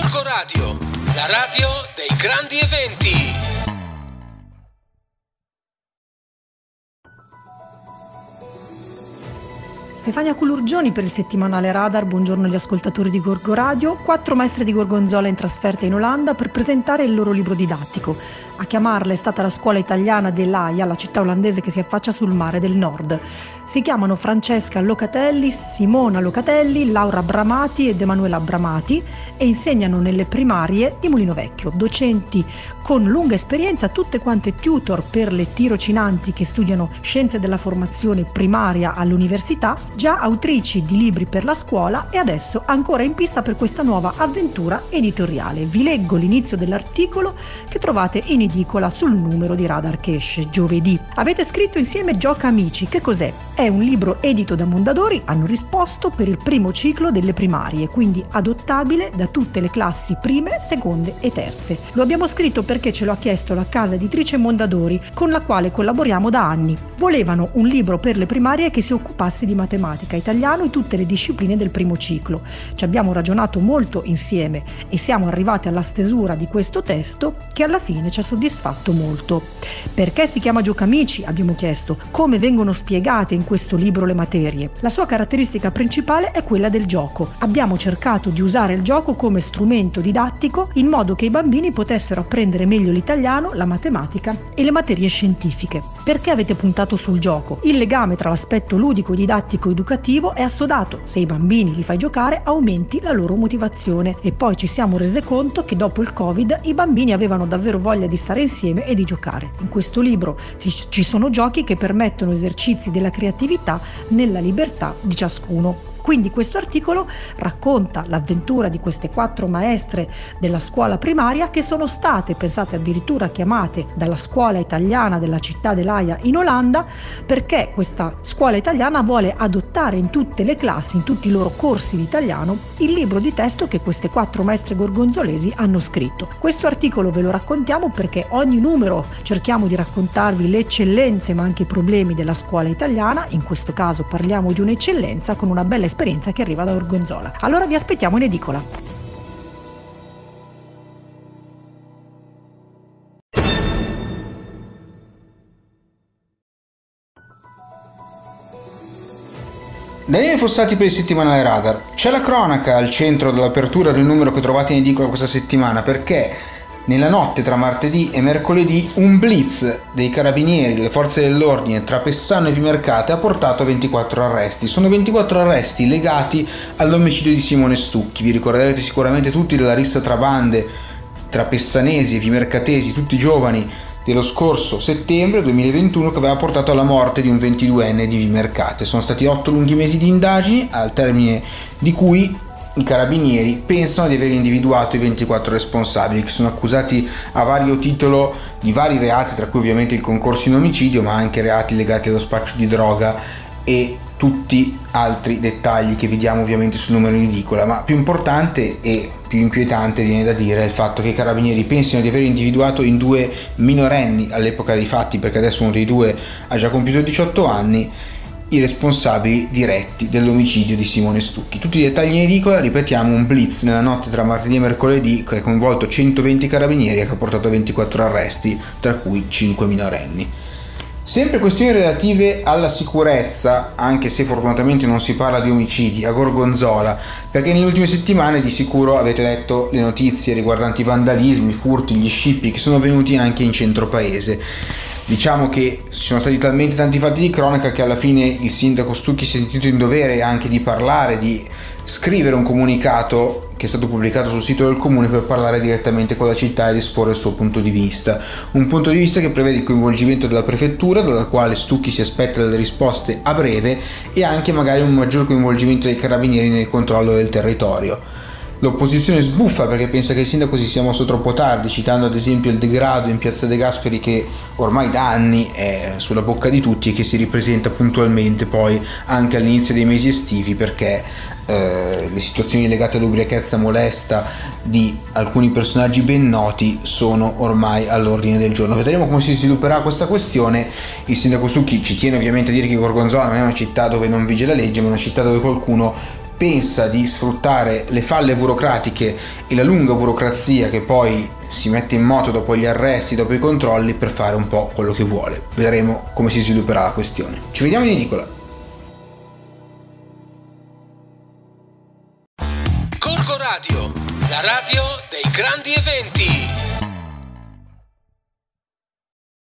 Gorgo Radio, la radio dei grandi eventi. Stefania Culurgioni per il settimanale Radar, buongiorno agli ascoltatori di Gorgo Radio. Quattro maestre di Gorgonzola in trasferta in Olanda per presentare il loro libro didattico. A chiamarla è stata la scuola italiana dell'Aia, la città olandese che si affaccia sul mare del nord. Si chiamano Francesca Locatelli, Simona Locatelli, Laura Bramati ed Emanuela Bramati e insegnano nelle primarie di Mulino Vecchio, docenti con lunga esperienza, tutte quante tutor per le tirocinanti che studiano scienze della formazione primaria all'università, già autrici di libri per la scuola e adesso ancora in pista per questa nuova avventura editoriale. Vi leggo l'inizio dell'articolo che trovate in edicola sul numero di Radar esce giovedì. Avete scritto insieme Gioca Amici, che cos'è? È un libro edito da Mondadori, hanno risposto, per il primo ciclo delle primarie, quindi adottabile da tutte le classi prime, seconde e terze. Lo abbiamo scritto perché ce lo ha chiesto la casa editrice Mondadori, con la quale collaboriamo da anni. Volevano un libro per le primarie che si occupasse di matematica, italiano e tutte le discipline del primo ciclo. Ci abbiamo ragionato molto insieme e siamo arrivati alla stesura di questo testo che alla fine ci ha soddisfatto molto. Perché si chiama Giocamici? Abbiamo chiesto. Come vengono spiegate in questo libro le materie? La sua caratteristica principale è quella del gioco. Abbiamo cercato di usare il gioco come strumento didattico in modo che i bambini potessero apprendere meglio l'italiano, la matematica e le materie scientifiche. Perché avete puntato sul gioco? Il legame tra l'aspetto ludico, didattico e educativo è assodato. Se i bambini li fai giocare aumenti la loro motivazione e poi ci siamo rese conto che dopo il Covid i bambini avevano davvero voglia di stare insieme e di giocare. In questo libro ci sono giochi che permettono esercizi della creatività nella libertà di ciascuno. Quindi questo articolo racconta l'avventura di queste quattro maestre della scuola primaria che sono state, pensate addirittura chiamate dalla scuola italiana della città dell'Aia in Olanda, perché questa scuola italiana vuole adottare in tutte le classi, in tutti i loro corsi di italiano, il libro di testo che queste quattro maestre gorgonzolesi hanno scritto. Questo articolo ve lo raccontiamo perché ogni numero cerchiamo di raccontarvi le eccellenze ma anche i problemi della scuola italiana, in questo caso parliamo di un'eccellenza con una bella esperienza esperienza che arriva da Orgonzola. Allora vi aspettiamo in edicola. Daniele Fossati per il settimanale Radar. C'è la cronaca al centro dell'apertura del numero che trovate in edicola questa settimana perché nella notte tra martedì e mercoledì un blitz dei carabinieri delle forze dell'ordine tra Pessano e Vimercate ha portato a 24 arresti. Sono 24 arresti legati all'omicidio di Simone Stucchi. Vi ricorderete sicuramente tutti della rissa tra bande tra pessanesi e vimercatesi, tutti giovani dello scorso settembre 2021 che aveva portato alla morte di un 22enne di Vimercate. Sono stati 8 lunghi mesi di indagini, al termine di cui i carabinieri pensano di aver individuato i 24 responsabili che sono accusati a vario titolo di vari reati, tra cui ovviamente il concorso in omicidio, ma anche reati legati allo spaccio di droga e tutti altri dettagli che vediamo ovviamente sul numero in edicola, ma più importante e più inquietante viene da dire il fatto che i carabinieri pensino di aver individuato in due minorenni all'epoca dei fatti, perché adesso uno dei due ha già compiuto 18 anni, i responsabili diretti dell'omicidio di Simone Stucchi. Tutti i dettagli in edicola, ripetiamo, un blitz nella notte tra martedì e mercoledì che ha coinvolto 120 carabinieri e che ha portato a 24 arresti, tra cui 5 minorenni. Sempre questioni relative alla sicurezza, anche se fortunatamente non si parla di omicidi, a Gorgonzola, perché nelle ultime settimane di sicuro avete letto le notizie riguardanti i vandalismi, i furti, gli scippi che sono avvenuti anche in centro paese. Diciamo che ci sono stati talmente tanti fatti di cronaca che alla fine il sindaco Stucchi si è sentito in dovere anche di parlare, di scrivere un comunicato che è stato pubblicato sul sito del comune per parlare direttamente con la città ed esporre il suo punto di vista. Un punto di vista che prevede il coinvolgimento della prefettura, dalla quale Stucchi si aspetta delle risposte a breve, e anche magari un maggior coinvolgimento dei carabinieri nel controllo del territorio. L'opposizione sbuffa perché pensa che il sindaco si sia mosso troppo tardi, citando ad esempio il degrado in piazza De Gasperi che ormai da anni è sulla bocca di tutti e che si ripresenta puntualmente poi anche all'inizio dei mesi estivi perché eh, le situazioni legate all'ubriachezza molesta di alcuni personaggi ben noti sono ormai all'ordine del giorno. Vedremo come si svilupperà questa questione. Il sindaco Succhi ci tiene ovviamente a dire che Gorgonzola non è una città dove non vige la legge, ma una città dove qualcuno pensa di sfruttare le falle burocratiche e la lunga burocrazia che poi si mette in moto dopo gli arresti, dopo i controlli per fare un po' quello che vuole. Vedremo come si svilupperà la questione. Ci vediamo in edicola. Corco Radio, la radio dei grandi eventi.